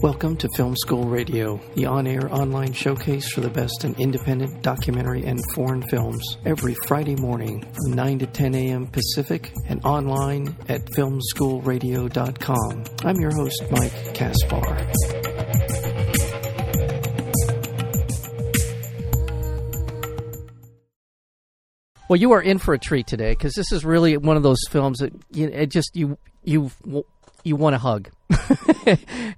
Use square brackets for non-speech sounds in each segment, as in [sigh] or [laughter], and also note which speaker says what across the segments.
Speaker 1: Welcome to Film School Radio, the on air online showcase for the best in independent documentary and foreign films, every Friday morning from 9 to 10 a.m. Pacific and online at filmschoolradio.com. I'm your host, Mike Kaspar. Well, you are in for a treat today because this is really one of those films that you, it just you you you want to hug, [laughs]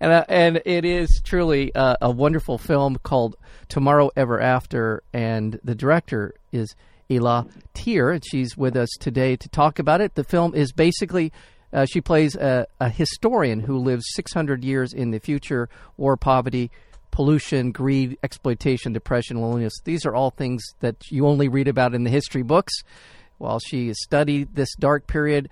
Speaker 1: and uh, and it is truly uh, a wonderful film called Tomorrow Ever After, and the director is Ela Thier, and she's with us today to talk about it. The film is basically. Uh, she plays a, a historian who lives 600 years in the future, war, poverty, pollution, greed, exploitation, depression, loneliness. These are all things that you only read about in the history books. While she studied this dark period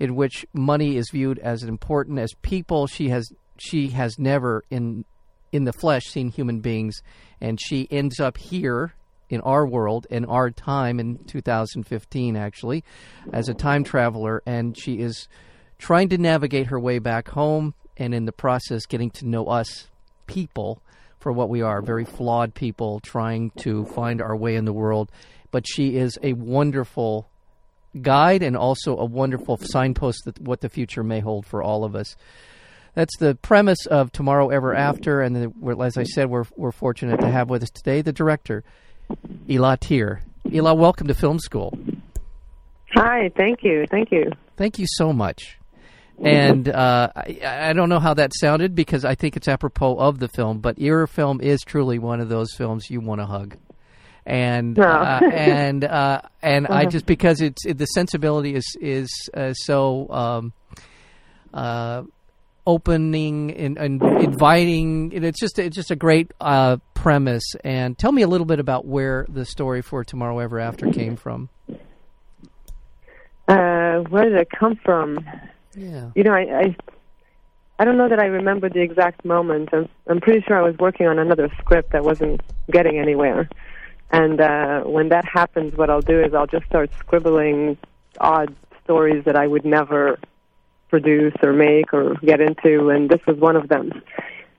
Speaker 1: in which money is viewed as important as people, she has she has never in in the flesh seen human beings, and she ends up here in our world in our time in 2015 actually as a time traveler and she is trying to navigate her way back home and in the process getting to know us people for what we are very flawed people trying to find our way in the world. But she is a wonderful guide and also a wonderful signpost that what the future may hold for all of us. That's the premise of Tomorrow Ever After, and the, as I said, we're we're fortunate to have with us today the director, Ela Thier. Ela, welcome to Film School.
Speaker 2: Hi, thank you, thank you,
Speaker 1: thank you so much. And uh, I, I, don't know how that sounded because I think it's apropos of the film, but your film is truly one of those films you want to hug. And
Speaker 2: no.
Speaker 1: uh, and uh, and I just because it's it, the sensibility is is uh, so um, uh, opening and, and, inviting. It's just it's just a great uh, premise. And tell me a little bit about where the story for Tomorrow Ever After came from.
Speaker 2: where did it come from?
Speaker 1: Yeah.
Speaker 2: You know, I, I I don't know that I remember the exact moment. I'm I'm pretty sure I was working on another script that wasn't getting anywhere. And uh when that happens what I'll do is I'll just start scribbling odd stories that I would never produce or make or get into and this was one of them.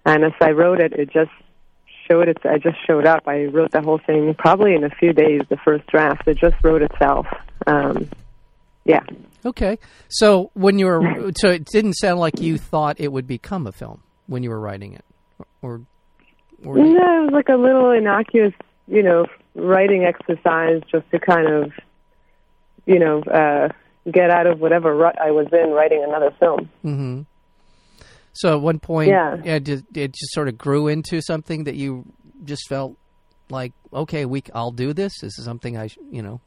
Speaker 2: And as I wrote it, it just showed it I just showed up. I wrote the whole thing probably in a few days, the first draft. It just wrote itself. Um yeah.
Speaker 1: Okay. So when you were, so it didn't sound like you thought it would become a film when you were writing it, or,
Speaker 2: or no, it was like a little innocuous, you know, writing exercise just to kind of, you know, uh, get out of whatever rut I was in writing another film.
Speaker 1: Mm-hmm. So at one point,
Speaker 2: yeah,
Speaker 1: it just, it just sort of grew into something that you just felt like, okay, we, I'll do this. This is something I, you know,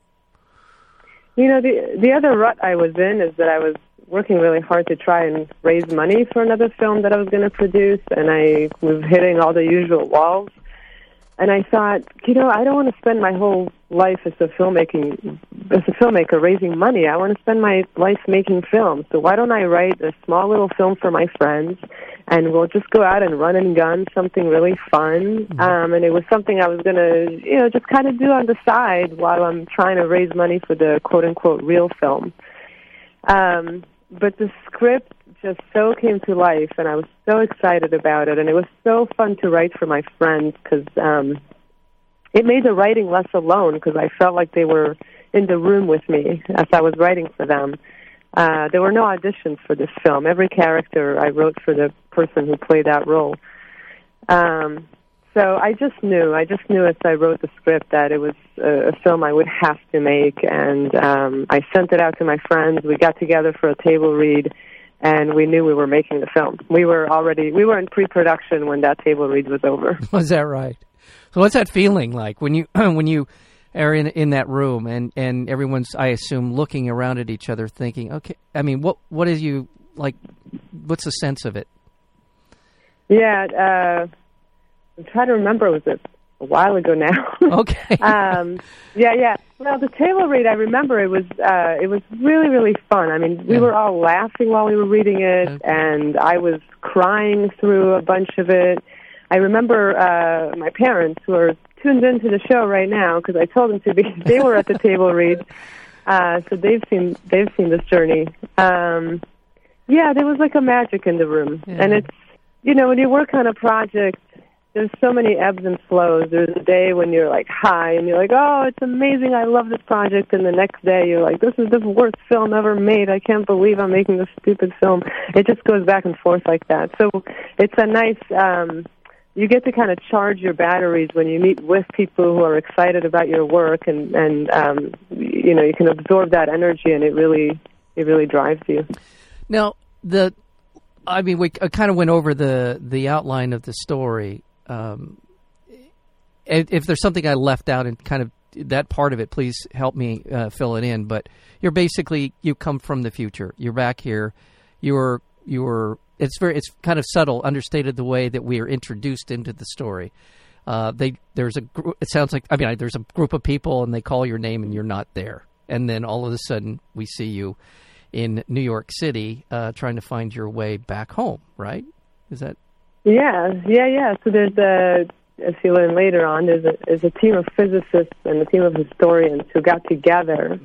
Speaker 2: you know, the the other rut I was in is that I was working really hard to try and raise money for another film that I was going to produce, and I was hitting all the usual walls. And I thought, you know, I don't want to spend my whole life as a filmmaking as a filmmaker raising money. I want to spend my life making films. So why don't I write a small little film for my friends and we'll just go out and run and gun something really fun. Mm-hmm. Um, and it was something I was going to, you know, just kind of do on the side while I'm trying to raise money for the quote unquote real film. Um, but the script just so came to life, and I was so excited about it, and it was so fun to write for my friends because um, it made the writing less alone because I felt like they were in the room with me as I was writing for them. Uh, there were no auditions for this film. Every character I wrote for the person who played that role. Um, so I just knew, I just knew as I wrote the script that it was a, a film I would have to make, and um, I sent it out to my friends. We got together for a table read, and we knew we were making the film. We were already, we were in pre-production when that table read was over. [laughs]
Speaker 1: Was that right? So what's that feeling like when you [clears throat] when you are in in that room and and everyone's I assume looking around at each other thinking, okay, I mean, what what is you like? What's the sense of it?
Speaker 2: Yeah, uh, I'm trying to remember. Was it a while ago now? [laughs]
Speaker 1: Okay.
Speaker 2: um, yeah, yeah. Well, the table read, I remember it was uh, it was really really fun. I mean, we yeah. were all laughing while we were reading it, okay. and I was crying through a bunch of it. I remember uh, my parents who are tuned into the show right now because I told them to because They were at the table read, [laughs] uh, so they've seen they've seen this journey. Um, yeah, there was like a magic in the room,
Speaker 1: yeah.
Speaker 2: and it's you know, when you work on a project, there's so many ebbs and flows. There's a day when you're like high and you're like, oh, it's amazing, I love this project, and the next day you're like, this is the worst film ever made. I can't believe I'm making this stupid film. It just goes back and forth like that. So it's a nice. um you get to kind of charge your batteries when you meet with people who are excited about your work and and um you know you can absorb that energy and it really it really drives you
Speaker 1: now the i mean we kind of went over the the outline of the story um if there's something i left out and kind of that part of it please help me uh, fill it in but you're basically you come from the future you're back here you're you're it's very it's kind of subtle, understated the way that we are introduced into the story. Uh, they there's a it sounds like I mean there's a group of people and they call your name and you're not there, and then all of a sudden we see you in New York City uh, trying to find your way back home. Right? Is that?
Speaker 2: Yeah, yeah, yeah. So there's a as you learn later on, there's a, there's a team of physicists and a team of historians who got together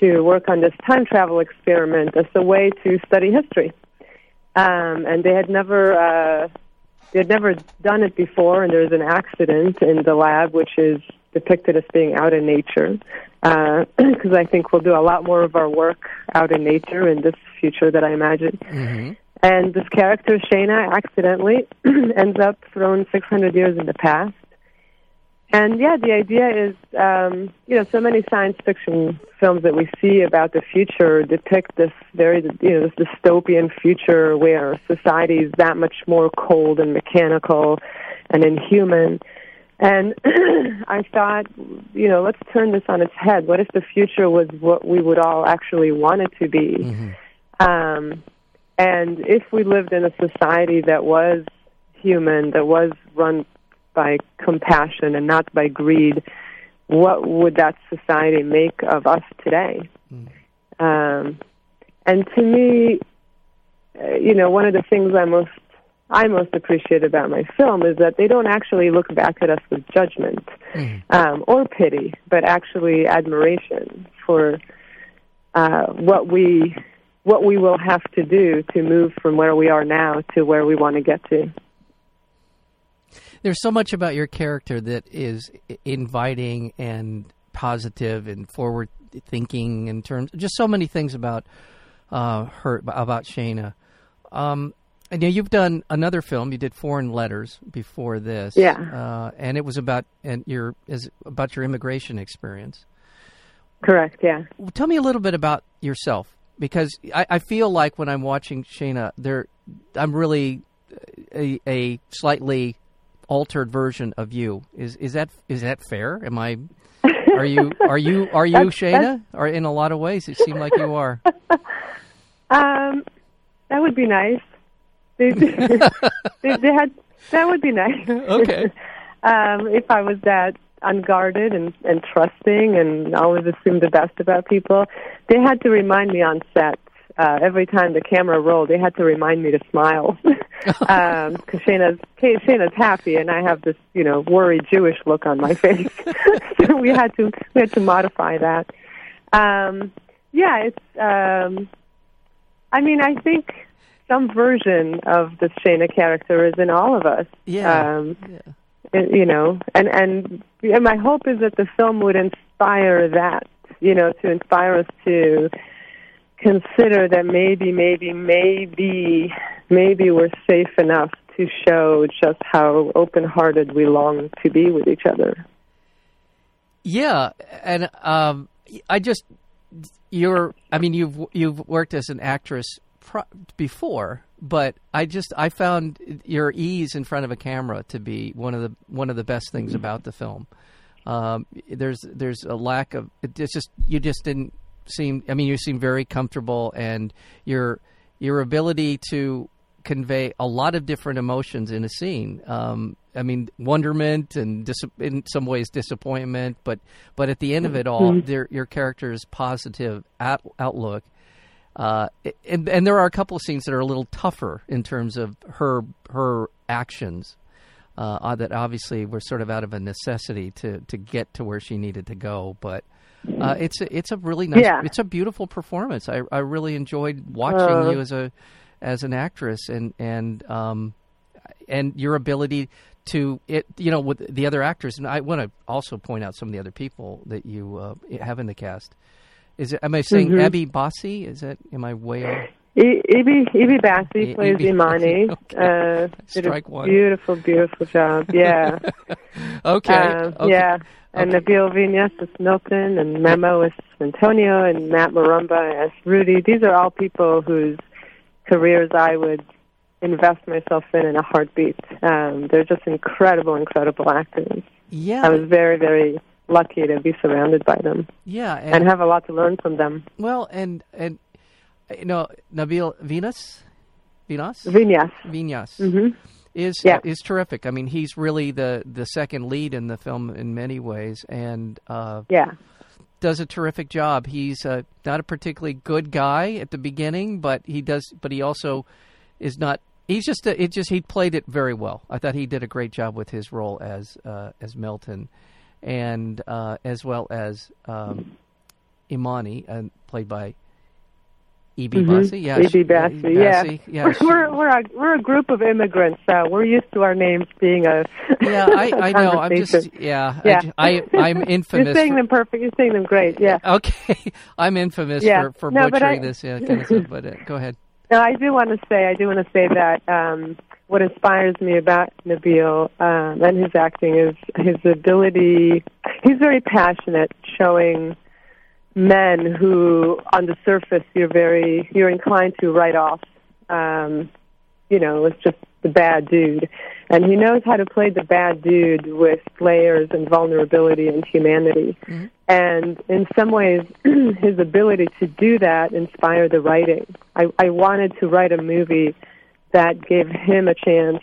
Speaker 2: to work on this time travel experiment as a way to study history um, and they had never uh, they had never done it before. And there was an accident in the lab, which is depicted as being out in nature. Because uh, [clears throat] I think we'll do a lot more of our work out in nature in this future that I imagine. Mm-hmm. And this character, Shana, accidentally [clears throat] ends up thrown 600 years in the past and yeah, the idea is, um, you know, so many science fiction films that we see about the future depict this very, you know, this dystopian future where society is that much more cold and mechanical and inhuman. And [clears throat] I thought, you know, let's turn this on its head. What if the future was what we would all actually want it to be? Mm-hmm. Um, and if we lived in a society that was human, that was run by compassion and not by greed, what would that society make of us today? Mm. Um, and to me, uh, you know, one of the things I most I most appreciate about my film is that they don't actually look back at us with judgment mm. um, or pity, but actually admiration for uh, what we what we will have to do to move from where we are now to where we want to get to
Speaker 1: there's so much about your character that is inviting and positive and forward thinking in terms just so many things about uh, her about Shana. Um, and you've done another film. You did Foreign Letters before this,
Speaker 2: yeah,
Speaker 1: uh, and it was about and your is about your immigration experience.
Speaker 2: Correct. Yeah.
Speaker 1: Well, tell me a little bit about yourself because I, I feel like when I'm watching Shana, there I'm really a, a slightly altered version of you. Is is that is that fair? Am I? Are you are you are you that's, Shana? Or in a lot of ways, it seemed like you are. [laughs]
Speaker 2: Um, that would be nice. They, [laughs] they, they had that would be nice.
Speaker 1: Okay. [laughs]
Speaker 2: um, if I was that unguarded and, and trusting and always assumed the best about people, they had to remind me on set uh, every time the camera rolled, they had to remind me to smile because [laughs] um, Shana's Shana's happy, and I have this you know worried Jewish look on my face. [laughs] so we had to we had to modify that. Um, yeah, it's. Um, I mean, I think some version of the Shana character is in all of us.
Speaker 1: Yeah. Um,
Speaker 2: yeah. You know, and and and my hope is that the film would inspire that. You know, to inspire us to consider that maybe, maybe, maybe, maybe we're safe enough to show just how open-hearted we long to be with each other.
Speaker 1: Yeah, and um, I just you're. I mean, you've you've worked as an actress pro- before, but I just I found your ease in front of a camera to be one of the one of the best things about the film. Um, there's there's a lack of it's just you just didn't seem. I mean, you seem very comfortable, and your your ability to convey a lot of different emotions in a scene. Um, I mean, wonderment and dis- in some ways disappointment, but but at the end of it all, mm-hmm. your character's positive at, outlook. Uh, and, and there are a couple of scenes that are a little tougher in terms of her her actions. Uh, that obviously were sort of out of a necessity to to get to where she needed to go, but uh, it's a, it's a really nice, yeah. it's a beautiful performance. I I really enjoyed watching uh, you as a as an actress, and and um, and your ability to it, you know, with the other actors. And I want to also point out some of the other people that you uh, have in the cast. Is it? Am I saying
Speaker 2: Mhm.
Speaker 1: Abby Bossi? Is that? Am I way off?
Speaker 2: Evie Evie Bassi plays Imani. [laughs]
Speaker 1: okay.
Speaker 2: Uh, did
Speaker 1: Strike
Speaker 2: a
Speaker 1: one.
Speaker 2: beautiful, beautiful job. [laughs] Yeah,
Speaker 1: Okay.
Speaker 2: Um,
Speaker 1: okay.
Speaker 2: yeah. And
Speaker 1: Okay.
Speaker 2: Nabil Vinas as Milton, and Memo as Antonio, and Matt Marumba as Rudy. These are all people whose careers I would invest myself in in a heartbeat. Um, they're just incredible, incredible actors.
Speaker 1: Yeah.
Speaker 2: I was very, very lucky to be surrounded by them
Speaker 1: yeah.
Speaker 2: and have a lot to learn from them.
Speaker 1: Well, and and you know, Nabil Venus, Venus,
Speaker 2: Vinyas.
Speaker 1: Vinyas
Speaker 2: hmm
Speaker 1: is
Speaker 2: Yeah.
Speaker 1: is terrific. I mean, he's really the the second lead in the film in many ways, and uh,
Speaker 2: Yeah.
Speaker 1: does a terrific job. He's uh, not a particularly good guy at the beginning, but he does. But he also is not. He's just. A, it just he played it very well. I thought he did a great job with his role as uh, as Melton, and uh, as well as um, Imani, uh, played by E.B.
Speaker 2: Mhm.
Speaker 1: Bassi. Yeah,
Speaker 2: E.B. Bassi, yeah.
Speaker 1: Bassi, yeah. she- [laughs]
Speaker 2: we're we're a, we're a group of immigrants, so we're used to our names being a
Speaker 1: yeah, [laughs] I, I know. I'm just yeah.
Speaker 2: Yeah.
Speaker 1: I, I am [laughs] infamous.
Speaker 2: You're saying them perfect. You're saying them great. Yeah.
Speaker 1: Okay, I'm infamous
Speaker 2: Yeah.
Speaker 1: for, for
Speaker 2: No, but
Speaker 1: butchering
Speaker 2: I-
Speaker 1: this yeah, kind of stuff. But uh, go ahead.
Speaker 2: No, I do want to say, I do want to say that um, what inspires me about Nabil um, and his acting is his ability. He's very passionate, showing men who, on the surface, you're very you're inclined to write off. Um, you know, it's just the bad dude, and he knows how to play the bad dude with layers and vulnerability and humanity.
Speaker 1: Mhm.
Speaker 2: And in some ways, [clears throat] his ability to do that inspired the writing. I, I wanted to write a movie that gave him a chance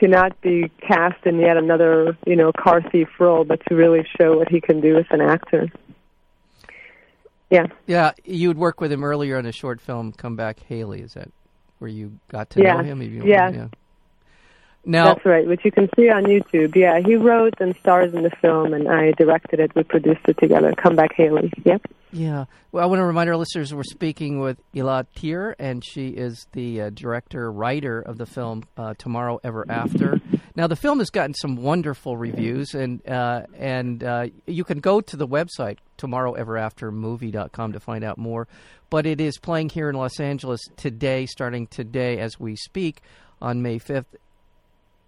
Speaker 2: to not be cast in yet another, you know, car thief role, but to really show what he can do as an actor. Yeah.
Speaker 1: Yeah, you would work with him earlier on a short film, Come Back Haley. Is that where you got to
Speaker 2: Yeah.
Speaker 1: know him? You
Speaker 2: Yeah.
Speaker 1: yeah. Now,
Speaker 2: That's right, which you can see on YouTube. Yeah, he wrote and stars in the film, and I directed it. We produced it together. Come back, Haley. Yep.
Speaker 1: yeah. Well, I want to remind our listeners we're speaking with Ela Thier, and she is the uh, director writer of the film uh, Tomorrow Ever After. Now, the film has gotten some wonderful reviews, and uh, and uh, you can go to the website tomorroweveraftermovie.com to find out more. But it is playing here in Los Angeles today, starting today as we speak on May fifth.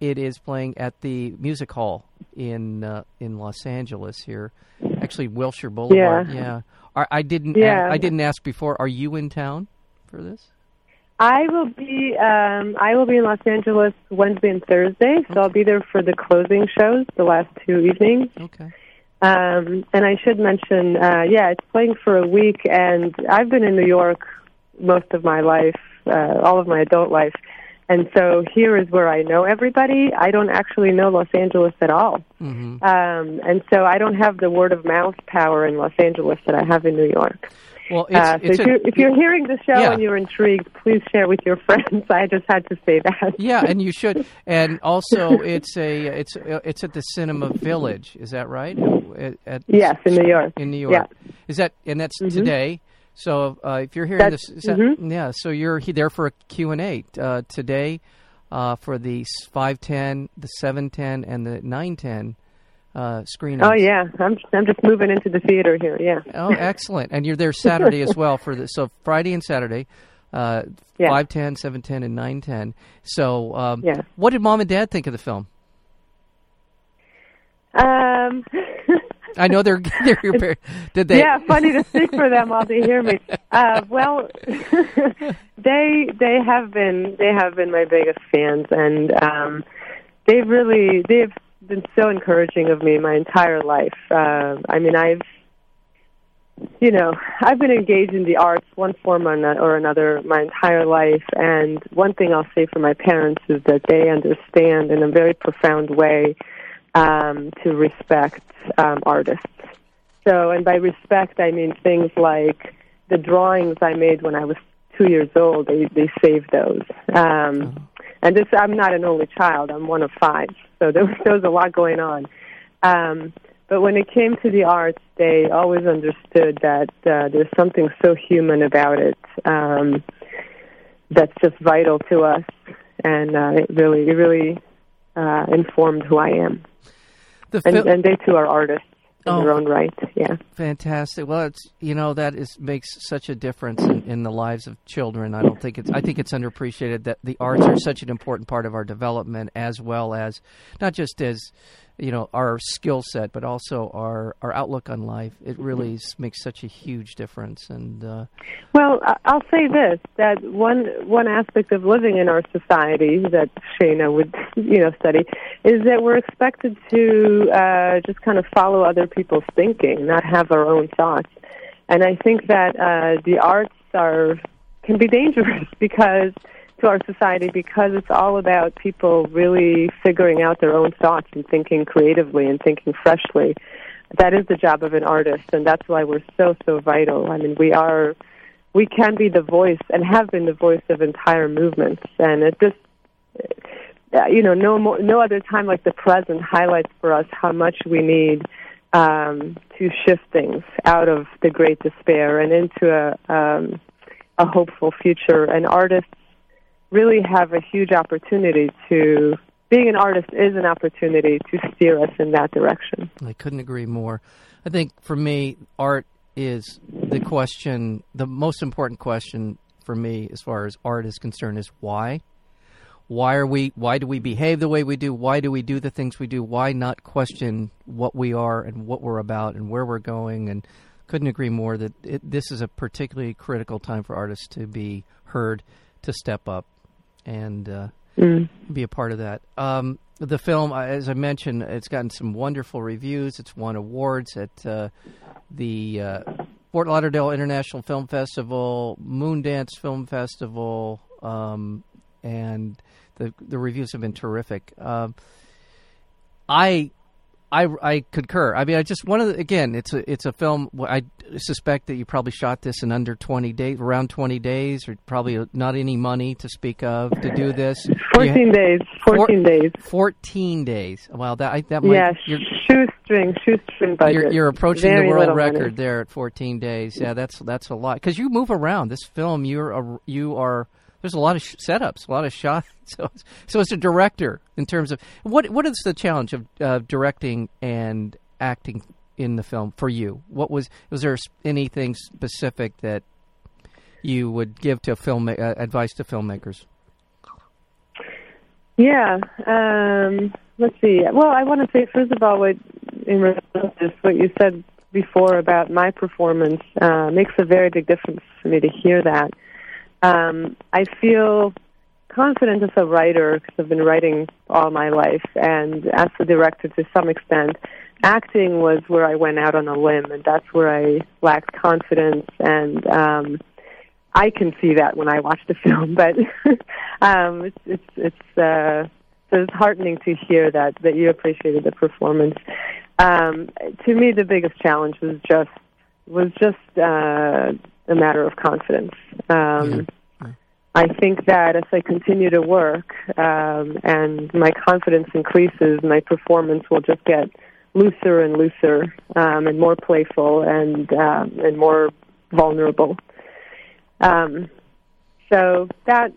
Speaker 1: It is playing at the Music Hall in uh, in Los Angeles here, actually Wilshire Boulevard.
Speaker 2: Yeah.
Speaker 1: Yeah, Are, I didn't.
Speaker 2: Yeah.
Speaker 1: I didn't ask before. Are you in town for this?
Speaker 2: I will be um, I will be in Los Angeles Wednesday and Thursday, so I'll be there for the closing shows, the last two evenings.
Speaker 1: Okay.
Speaker 2: Um, and I should mention, uh, yeah, it's playing for a week, and I've been in New York most of my life, uh, all of my adult life, and so here is where I know everybody. I don't actually know Los Angeles at all,
Speaker 1: hmm
Speaker 2: um, and so I don't have the word of mouth power in Los Angeles that I have in New York.
Speaker 1: Well, it's,
Speaker 2: Uh, so
Speaker 1: it's
Speaker 2: if, you're, if you're hearing the show
Speaker 1: Yeah.
Speaker 2: and you're intrigued, please share with your [laughs] friends. I just had to say that.
Speaker 1: yeah, and you should. And [laughs] also, it's a it's it's at the Cinema Village. Is that right? At, at-
Speaker 2: yes, in New York.
Speaker 1: in New York.
Speaker 2: Yeah.
Speaker 1: Is that and that's
Speaker 2: Mhm.
Speaker 1: today? So uh, if you're hearing
Speaker 2: That's-
Speaker 1: this,
Speaker 2: mhm.
Speaker 1: yeah. So you're he- there for a Q and A uh, today uh, for the five ten, the seven ten, and the nine ten uh, screenings.
Speaker 2: Oh yeah, I'm I'm just moving into the theater here. Yeah.
Speaker 1: Oh, [laughs] excellent! And you're there Saturday as well for the so Friday and Saturday, uh,
Speaker 2: Yeah.
Speaker 1: five ten, seven ten, and nine ten. So, um,
Speaker 2: Yeah.
Speaker 1: what did mom and dad think of the film?
Speaker 2: Um.
Speaker 1: I know they're [laughs] they're [laughs] your par- did they?
Speaker 2: yeah, funny to speak for them while they hear me. [laughs] Uh, well, they they have been they have been my biggest fans, and um, they've really they've been so encouraging of me my entire life. Uh, I mean, I've you know I've been engaged in the arts one form or another my entire life, and one thing I'll say for my parents is that they understand in a very profound way um, to respect um, artists. So, and by respect, I mean things like the drawings I made when I was two years old. They they saved those. Um, and this, I'm not an only child. I'm one of five. So [laughs] there was, there was a lot going on. Um, but when it came to the arts, they always understood that uh, there's something so human about it um, that's just vital to us. and uh, it really, it really uh, informed who I am.
Speaker 1: The
Speaker 2: And, and they too are artists in
Speaker 1: Oh.
Speaker 2: their own right. Yeah.
Speaker 1: Fantastic. Well, it's you know that is makes such a difference in, in the lives of children. I don't think it's I think it's underappreciated that the arts are such an important part of our development as well as not just as you know our skill set but also our our outlook on life. It really s- makes such a huge difference and uh,
Speaker 2: Well, I'll say this: that one one aspect of living in our society that Shayna would, you know, study is that we're expected to uh, just kind of follow other people's thinking, not have our own thoughts. And I think that uh, the arts are can be dangerous [laughs] because to our society because it's all about people really figuring out their own thoughts and thinking creatively and thinking freshly. That is the job of an artist, and that's why we're so so vital. I mean, we are we can be the voice and have been the voice of entire movements, and it just uh, you know no more, no other time like the present highlights for us how much we need um, to shift things out of the great despair and into a um, a hopeful future. And artists really have a huge opportunity to being an artist is an opportunity to steer us in that direction.
Speaker 1: I couldn't agree more. I think for me, art is the question, the most important question for me as far as art is concerned is why. Why are we? Why do we behave the way we do? Why do we do the things we do? Why not question what we are and what we're about and where we're going? And couldn't agree more that it, this is a particularly critical time for artists to be heard, to step up, and uh,
Speaker 2: Mm.
Speaker 1: be a part of that. Um, the film, uh, as I mentioned, it's gotten some wonderful reviews. It's won awards at uh, the uh, Fort Lauderdale International Film Festival, Moondance Film Festival, um, and the the reviews have been terrific. Um, I. I, I concur. I mean, I just one of the, again, it's a it's a film. I suspect that you probably shot this in under twenty days, around twenty days, or probably uh, not any money to speak of to do this. You-
Speaker 2: Fourteen days. Fourteen days.
Speaker 1: 14 days. Wow, that I, that might
Speaker 2: Yeah,
Speaker 1: you're,
Speaker 2: shoestring, shoestring budget.
Speaker 1: you're, you're approaching
Speaker 2: Very
Speaker 1: the world
Speaker 2: little money.
Speaker 1: record there at 14 days. Yeah, that's that's a lot because you move around. This film, you're a, you are there's a lot of sh- setups, a lot of shots. [laughs] So so as a director, in terms of what what is the challenge of uh, directing and acting in the film for you? What was was there anything specific that you would give to film uh, advice to filmmakers?
Speaker 2: Yeah. Um, let's see. Well, I want to say first of all, what in response to what you said before about my performance uh, makes a very big difference for me to hear that. Um, I feel confident as a writer because I've been writing all my life, and as a director to some extent. Acting was where I went out on a limb, and that's where I lacked confidence and. Um, I can see that when I watch the [laughs] film, but [laughs] um, it's it's it's uh, so it's heartening to hear that that you appreciated the performance. Um, to me, the biggest challenge was just was just uh, a matter of confidence. Um, I think that as I continue to work um, and my confidence increases, my performance will just get looser and looser um, and more playful and um, and more vulnerable. Um, so that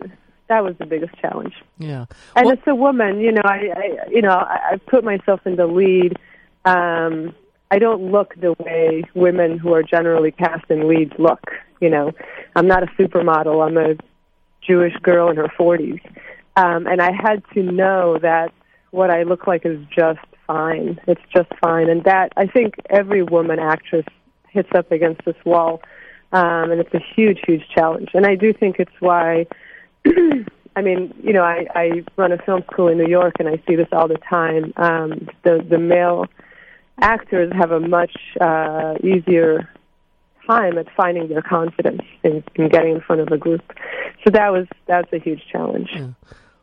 Speaker 2: that was the biggest challenge.
Speaker 1: Yeah.
Speaker 2: And
Speaker 1: Well-
Speaker 2: as a woman, you know, I, I you know, I, I put myself in the lead. Um, I don't look the way women who are generally cast in leads look. You know, I'm not a supermodel. I'm a Jewish girl in her 40s, um, and I had to know that what I look like is just fine. It's just fine, and that I think every woman actress hits up against this wall, um, and it's a huge, huge challenge. And I do think it's why. [clears throat] I mean, you know, I, I run a film school in New York, and I see this all the time. Um, the the male actors have a much uh, easier time at finding their confidence in, in getting in front of a group. So that was that's a huge challenge.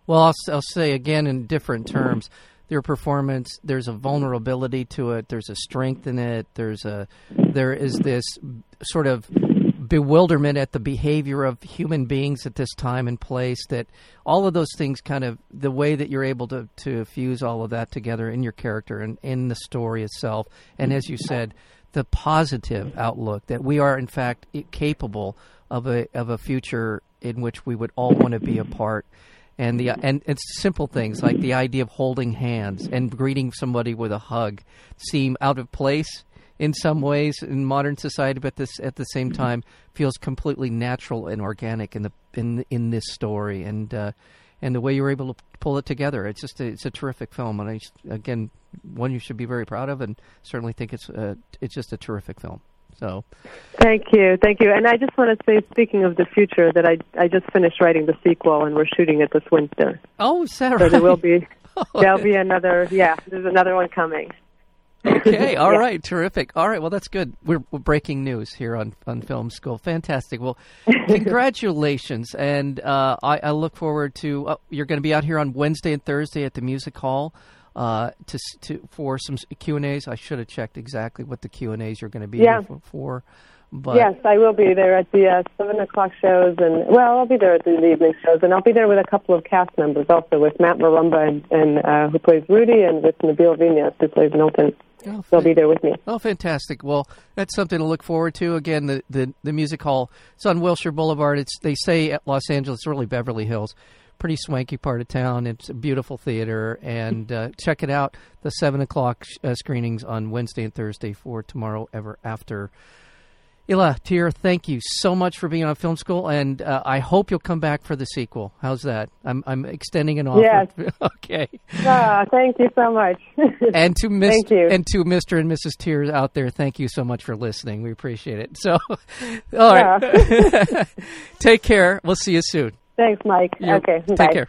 Speaker 1: Well, I'll, I'll say again in different terms. Their performance, there's a vulnerability to it. There's a strength in it. There's a, there is this sort of bewilderment at the behavior of human beings at this time and place. That all of those things, kind of the way that you're able to to fuse all of that together in your character and in the story itself. And as you said, the positive outlook that we are in fact capable of a of a future in which we would all want to be a part and the and it's simple things like the idea of holding hands and greeting somebody with a hug seem out of place in some ways in modern society, but this at the same time feels completely natural and organic in the in in this story and. Uh, and the way you were able to pull it together, it's just a, it's a terrific film, and I again one you should be very proud of, and certainly think it's uh, it's just a terrific film. So,
Speaker 2: thank you, thank you. And I just want to say, speaking of the future, that I I just finished writing the sequel, and we're shooting it this winter.
Speaker 1: Oh, is that
Speaker 2: so
Speaker 1: right?
Speaker 2: there will be [laughs] there'll be another. Yeah, there's another one coming.
Speaker 1: Okay, [laughs] all
Speaker 2: Yeah.
Speaker 1: right, terrific. All right, well, that's good. We're, we're breaking news here on, on Film School. Fantastic. Well, [laughs] congratulations, and uh, I, I look forward to. Uh, you're going to be out here on Wednesday and Thursday at the Music Hall uh, to to for some Q and A's. I should have checked exactly what the Q and A's you're going to be
Speaker 2: Yeah.
Speaker 1: for, for. But
Speaker 2: yes, I will be there at the uh, seven o'clock shows, and well, I'll be there at the evening shows, and I'll be there with a couple of cast members also, with Matt Marumba and, and uh, who plays Rudy, and with Nabil Vinas who plays Milton.
Speaker 1: Oh,
Speaker 2: They'll be there with me.
Speaker 1: Oh, fantastic! Well, that's something to look forward to. Again, the, the, the music hall. It's on Wilshire Boulevard. It's they say at Los Angeles, really Beverly Hills. Pretty swanky part of town. It's a beautiful theater, and uh, check it out. The seven o'clock sh- uh, screenings on Wednesday and Thursday for Tomorrow Ever After. Ela Thier, thank you so much for being on Film School, and uh, I hope you'll come back for the sequel. How's that? I'm I'm extending an offer.
Speaker 2: Yes. [laughs]
Speaker 1: okay.
Speaker 2: Ah, thank you so much. [laughs]
Speaker 1: and to Mr.
Speaker 2: Thank you.
Speaker 1: and to Mr. and Mrs. Thiers out there, thank you so much for listening. We appreciate it. So, [laughs] all right, take care. We'll see you soon.
Speaker 2: Thanks, Mike.
Speaker 1: You're-
Speaker 2: okay,
Speaker 1: take
Speaker 2: bye.
Speaker 1: care.